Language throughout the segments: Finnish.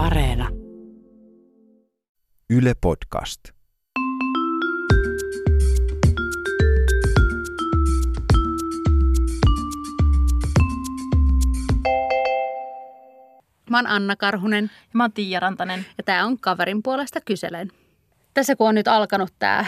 Areena. Yle Podcast. Mä oon Anna Karhunen Ja mä oon Tiia Rantanen. ja tää on kaverin puolesta kyselen. Tässä kun on nyt alkanut tää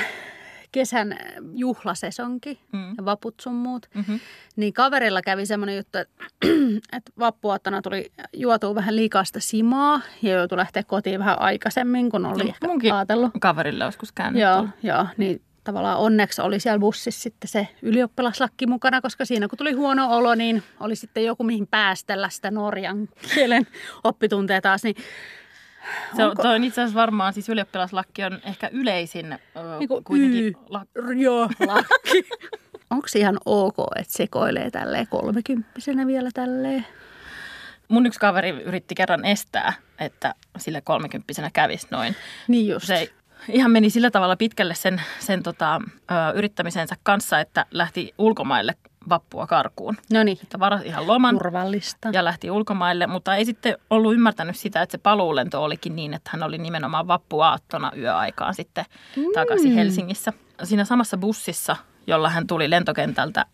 kesän juhlasesonki Mm. ja vaput sun muut, Mm-hmm. niin kaverilla kävi semmoinen juttu, että, että vappuaattona tuli juotua vähän liikasta simaa ja joutui lähteä kotiin vähän aikaisemmin, kun oli No, ehkä munkin ajatellut. kaverille joskus käynyt. Joo, tuolla. joo, niin tavallaan onneksi oli siellä bussissa sitten se ylioppilaslakki mukana, koska siinä kun tuli huono olo, niin oli sitten joku mihin päästellä sitä norjan kielen oppitunteja taas, niin Se on, Onko- on itse asiassa varmaan, siis ylioppilaslakki on ehkä yleisin ö, Niinku kuitenkin Y. lak- Joo, lakki. Onko ihan ok, että sekoilee tälleen kolmekymppisenä vielä tälleen? Mun yksi kaveri yritti kerran estää, että sille kolmekymppisenä kävisi noin. Niin just. Se ihan meni sillä tavalla pitkälle sen, sen tota, ö, yrittämisensä kanssa, että lähti ulkomaille vappua karkuun. No niin, Että varasi ihan loman turvallista. ja lähti ulkomaille, mutta ei sitten ollut ymmärtänyt sitä, että se paluulento olikin niin, että hän oli nimenomaan vappuaattona yöaikaan sitten takaisin Helsingissä. Siinä samassa bussissa, jolla hän tuli lentokentältä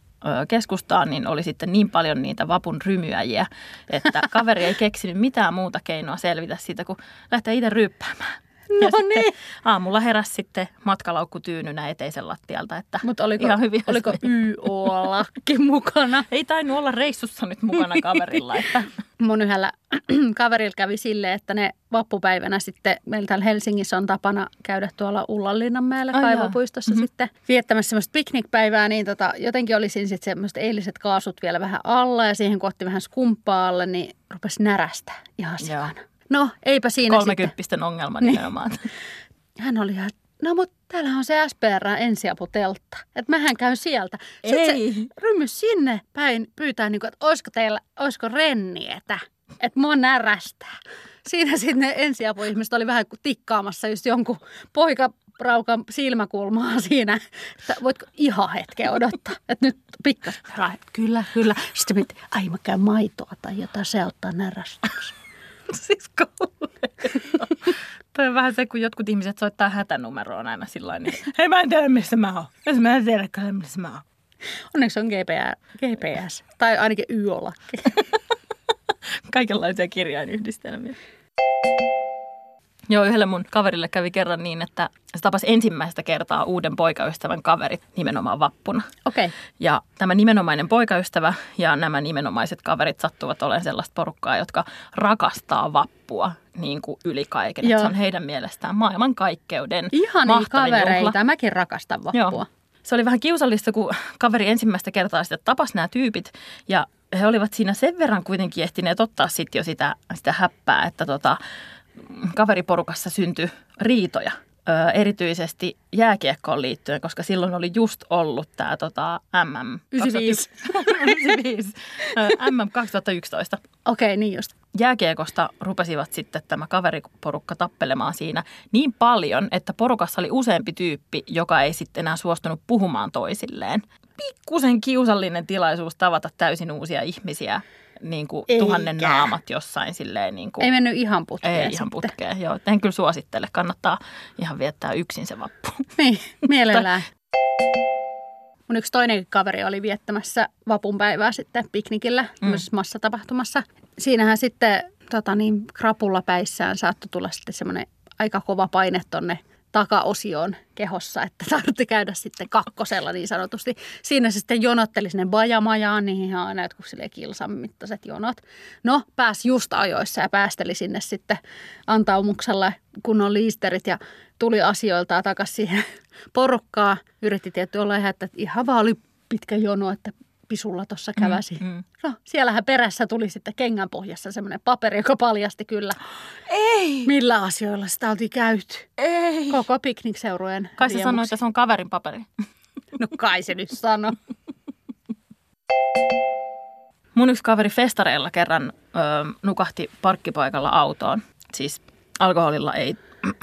keskustaan, niin oli sitten niin paljon niitä vapun rymyäjiä, että kaveri ei keksinyt mitään muuta keinoa selvitä siitä, kuin lähteä itse ryyppäämään. No niin. aamulla heräsi sitten matkalaukku tyynynä eteisen lattialta, että Mutta oliko, ihan hyvin oliko YO-lakki mukana? ei tainnut olla reissussa nyt mukana kaverilla, että Mun yhdellä kaverilla kävi silleen, että ne vappupäivänä sitten, meillä täällä Helsingissä on tapana käydä tuolla Ullanlinnanmäellä Ai kaivopuistossa. Mhm. sitten viettämässä semmoista piknikpäivää, niin tota, jotenkin oli siinä sitten semmoiset eiliset kaasut vielä vähän alla ja siihen kun otti vähän skumppaa alle, niin rupesi närästä ihan Joo. No, eipä siinä sitten. kolmekymppisten ongelma nimenomaan. Hän oli ihan, no mutta täällä on se SPR ensiaputeltta. Että mähän käyn sieltä. Sitten Ei. se rymys sinne päin pyytää, niin kuin, että olisiko teillä, olisiko rennietä. Että mua närästää. Siinä sitten ne ensiapuihmiset oli vähän kuin tikkaamassa just jonkun poikaraukan silmäkulmaa siinä. Että voitko ihan hetken odottaa. Että nyt pikkas. Kyllä, kyllä. Sitten mit, ai mä käyn maitoa tai jotain, se auttaa närästyksessä. siis Toi on vähän se, kun jotkut ihmiset soittaa hätänumeroon aina sillä niin hei mä en tiedä missä mä oon. Jos mä en tiedä missä mä oon. Onneksi on GPS, GPS tai ainakin YO-lakki. Kaikenlaisia kirjainyhdistelmiä. Joo, yhdelle mun kaverille kävi kerran niin, että se tapasi ensimmäistä kertaa uuden poikaystävän kaverit nimenomaan vappuna. Okei. Okay. Ja tämä nimenomainen poikaystävä ja nämä nimenomaiset kaverit sattuvat olemaan sellaista porukkaa, jotka rakastaa vappua niin kuin yli kaiken. Joo. Se on heidän mielestään maailmankaikkeuden Ihania kavereita. juhla. Mäkin rakastan vappua. Joo. Se oli vähän kiusallista, kun kaveri ensimmäistä kertaa sitten tapasi nämä tyypit ja he olivat siinä sen verran kuitenkin ehtineet ottaa sitten jo sitä, sitä häppää, että tota, kaveriporukassa syntyi riitoja. Erityisesti jääkiekkoon liittyen, koska silloin oli just ollut tämä tota, MM 95. 95. Ö, MM 2011 Okei, okay, niin just. jääkiekosta rupesivat sitten tämä kaveriporukka tappelemaan siinä niin paljon, että porukassa oli useampi tyyppi, joka ei sitten enää suostunut puhumaan toisilleen. Pikkusen kiusallinen tilaisuus tavata täysin uusia ihmisiä, niin kuin Eikä. tuhannen naamat jossain silleen niin kuin, Ei mennyt ihan putkeen ei sitten. ihan putkeen. Joo, en kyllä suosittele, kannattaa ihan viettää yksin se vappu. Niin, mielellään. Mun yksi toinenkin kaveri oli viettämässä vapunpäivää sitten piknikillä, mm. massatapahtumassa. Siinähän sitten tota niin, krapullapäissään saattoi tulla sitten semmoinen aika kova paine tonne takaosioon kehossa, että tarvitsi käydä sitten kakkosella niin sanotusti. Siinä se sitten jonotteli sinne bajamajaan, niin ihan aina jotkut kilsan mittaiset jonot. No, pääsi just ajoissa ja päästeli sinne sitten antaumuksella kunnon liisterit ja tuli asioiltaan takaisin siihen porukkaa. Yritti tietty olla ihan, että ihan vaan oli pitkä jono, että pisulla tuossa käväsi. Mm, mm. No, siellähän perässä tuli sitten kengän pohjassa semmoinen paperi, joka paljasti kyllä, Ei! millä asioilla sitä oltiin käyty. Ei! Koko piknikseurueen Kai se sanoi, että se on kaverin paperi. No kai se nyt sano. Mun yksi kaveri festareilla kerran ö, nukahti parkkipaikalla autoon. Siis alkoholilla ei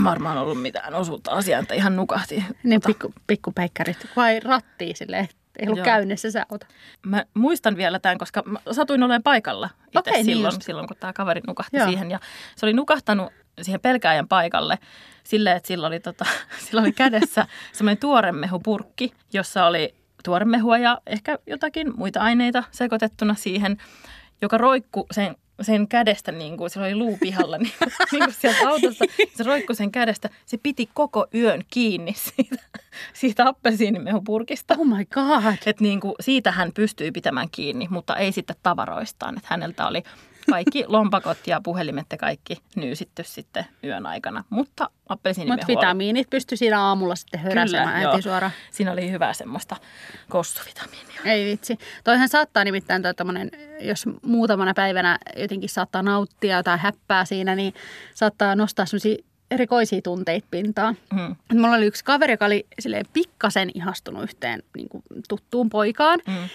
varmaan ollut mitään osuutta asiaan, että ihan nukahti. Niin Tota, pikku, pikkupeikkarit, vai rattiin silleen Ei ollut Joo. käynnissä se auto. Mä muistan vielä tämän, koska mä satuin olemaan paikalla itse niin silloin, just. silloin, kun tämä kaveri nukahti Joo. siihen. Ja se oli nukahtanut siihen pelkääjän paikalle silleen, että sillä oli, tota, sillä oli kädessä semmoinen tuoremehupurkki, jossa oli tuoremehua ja ehkä jotakin muita aineita sekoitettuna siihen, joka roikku sen sen kädestä, niin kuin, sillä oli luu pihalla, niin, niin kuin sieltä autosta, se roikkui sen kädestä, se piti koko yön kiinni siitä, siitä appelsiinimehupurkista. Oh my god. Että niin kuin, siitä hän pystyi pitämään kiinni, mutta ei sitten tavaroistaan. Että häneltä oli kaikki lompakot ja puhelimet ja kaikki nyysitty sitten yön aikana. Mutta appelsiinimehu Mutta oli- vitamiinit pystyi siinä aamulla sitten höräsemään heti suoraan. Siinä oli hyvää semmoista kostuvitamiinia. Ei vitsi. Toihan saattaa nimittäin toi tommonen, jos muutamana päivänä jotenkin saattaa nauttia tai häppää siinä, niin saattaa nostaa semmoisia erikoisia tunteita pintaan. Mm. Mulla oli yksi kaveri, joka oli silleen pikkasen ihastunut yhteen niin kuin tuttuun poikaan Mm.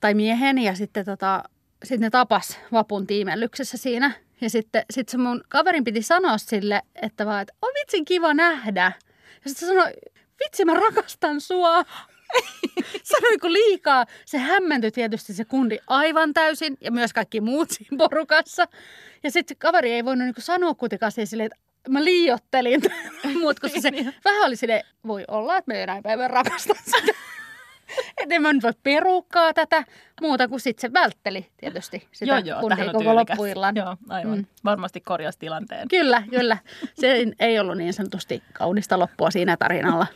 tai miehen ja sitten tota, sit ne tapas vapun tiimellyksessä siinä. Ja sitten sit se mun kaverin piti sanoa sille, että vaan, että on vitsin kiva nähdä. Ja sitten se sanoi, vitsi mä rakastan sua. Sanoiko liikaa? Se hämmentyi tietysti se kundi aivan täysin ja myös kaikki muut siinä porukassa. Ja sitten kaveri ei voinut niinku sanoa kuitenkaan silleen, että mä liiottelin. Mut koska se vähän oli silleen, voi olla, että me jonain päivän rakastan sitä. Että en mä nyt voi perukkaa tätä muuta kuin sitten se vältteli tietysti sitä Joo, joo, on koko loppuillan. Joo, aivan. Mm. Mm. Varmasti korjasi tilanteen. Kyllä, kyllä. Se ei ollut niin sanotusti kaunista loppua siinä tarinalla.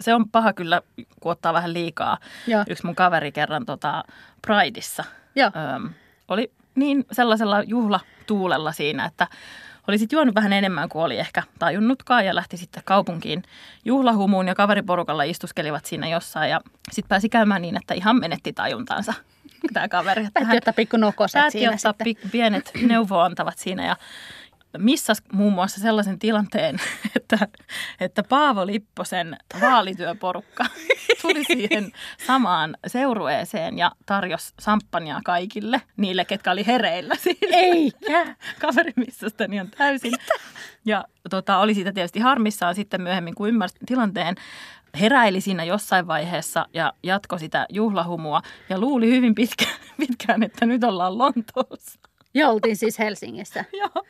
Se on paha kyllä, kun ottaa vähän liikaa. Joo. Yksi mun kaveri kerran tota, Prideissa Joo. öm, oli niin sellaisella juhlatuulella siinä, että oli sitten juonut vähän enemmän kuin oli ehkä tajunnutkaan ja lähti sitten kaupunkiin juhlahumuun ja kaveriporukalla istuskelivat siinä jossain ja sitten pääsi käymään niin, että ihan menetti tajuntaansa tämä kaveri. Että Päätti ottaa pikku nokoset siinä ottaa sitten. pi- pienet neuvoantavat siinä ja missas muun muassa sellaisen tilanteen, että, että Paavo Lipposen vaalityöporukka tuli siihen samaan seurueeseen ja tarjosi samppania kaikille, niille, ketkä oli hereillä siinä. Eikä. Kaveri missasta niin on täysin. Ja tota, oli siitä tietysti harmissaan sitten myöhemmin, kun ymmärsi tilanteen. Heräili siinä jossain vaiheessa ja jatkoi sitä juhlahumua ja luuli hyvin pitkään, pitkään että nyt ollaan Lontoossa. Ja oltiin siis Helsingissä. Joo.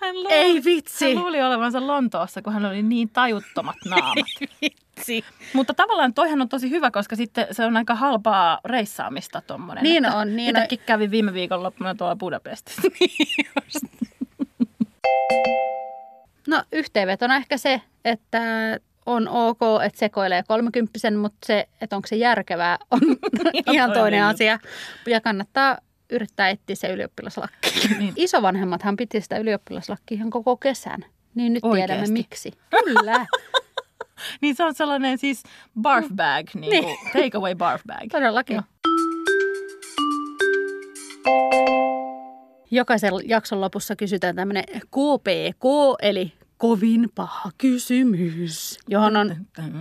Hän luuli, Ei vitsi. Hän luuli olevansa Lontoossa, kun hän oli niin tajuttomat naamat. Vitsi. Mutta tavallaan toihan on tosi hyvä, koska sitten se on aika halpaa reissaamista tuommoinen. Niin on, niin on. Kävin viime viikonloppuna tuolla Budapestissa. No yhteenvetona ehkä se, että on ok, että sekoilee kolmekymppisen, mutta se, että onko se järkevää, on ihan toinen asia. Ja kannattaa yrittää etsiä se ylioppilaslakki. Niin. Isovanhemmathan piti sitä ylioppilaslakkia ihan koko kesän. Niin nyt Oikeesti? tiedämme miksi. Kyllä, Niin se on sellainen siis barf bag, niin kuin take away barf bag. todellakin. Joo. Jokaisen jakson lopussa kysytään tämmöinen KPK, eli kovin paha kysymys, johon on,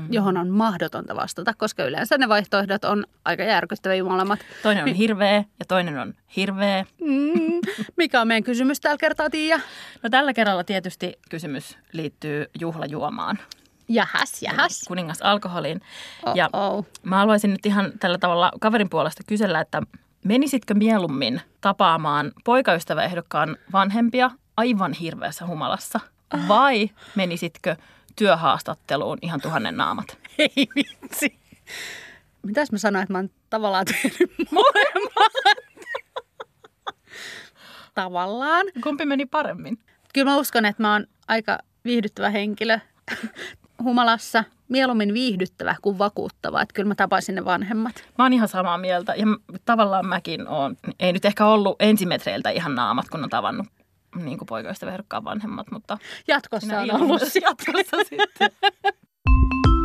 johon on mahdotonta vastata, koska yleensä ne vaihtoehdot on aika järkyttäviä molemmat. Toinen on hirveä ja toinen on hirveä. Mm, mikä on meidän kysymys tällä kertaa, Tiia? No tällä kerralla tietysti kysymys liittyy juhlajuomaan, Jahas, jahas. kuningas alkoholiin. Oh, Ja oh. mä haluaisin nyt ihan tällä tavalla kaverin puolesta kysellä, että menisitkö mieluummin tapaamaan poikaystäväehdokkaan vanhempia aivan hirveässä humalassa vai menisitkö työhaastatteluun ihan tuhannen naamat? Ei vitsi. Mitäs mä sanoin, että mä oon tavallaan tehnyt molemmat? tavallaan. Kumpi meni paremmin? Kyllä mä uskon, että mä oon aika viihdyttävä henkilö humalassa. Mieluummin viihdyttävä kuin vakuuttava. Että kyllä mä tapaisin ne vanhemmat. Mä oon ihan samaa mieltä ja tavallaan mäkin oon. Ei nyt ehkä ollut ensimetreiltä ihan naamat, kun on tavannut niin kuin poikaista herkkaa vanhemmat, mutta... Jatkossa on ollut. Jatkossa sitten.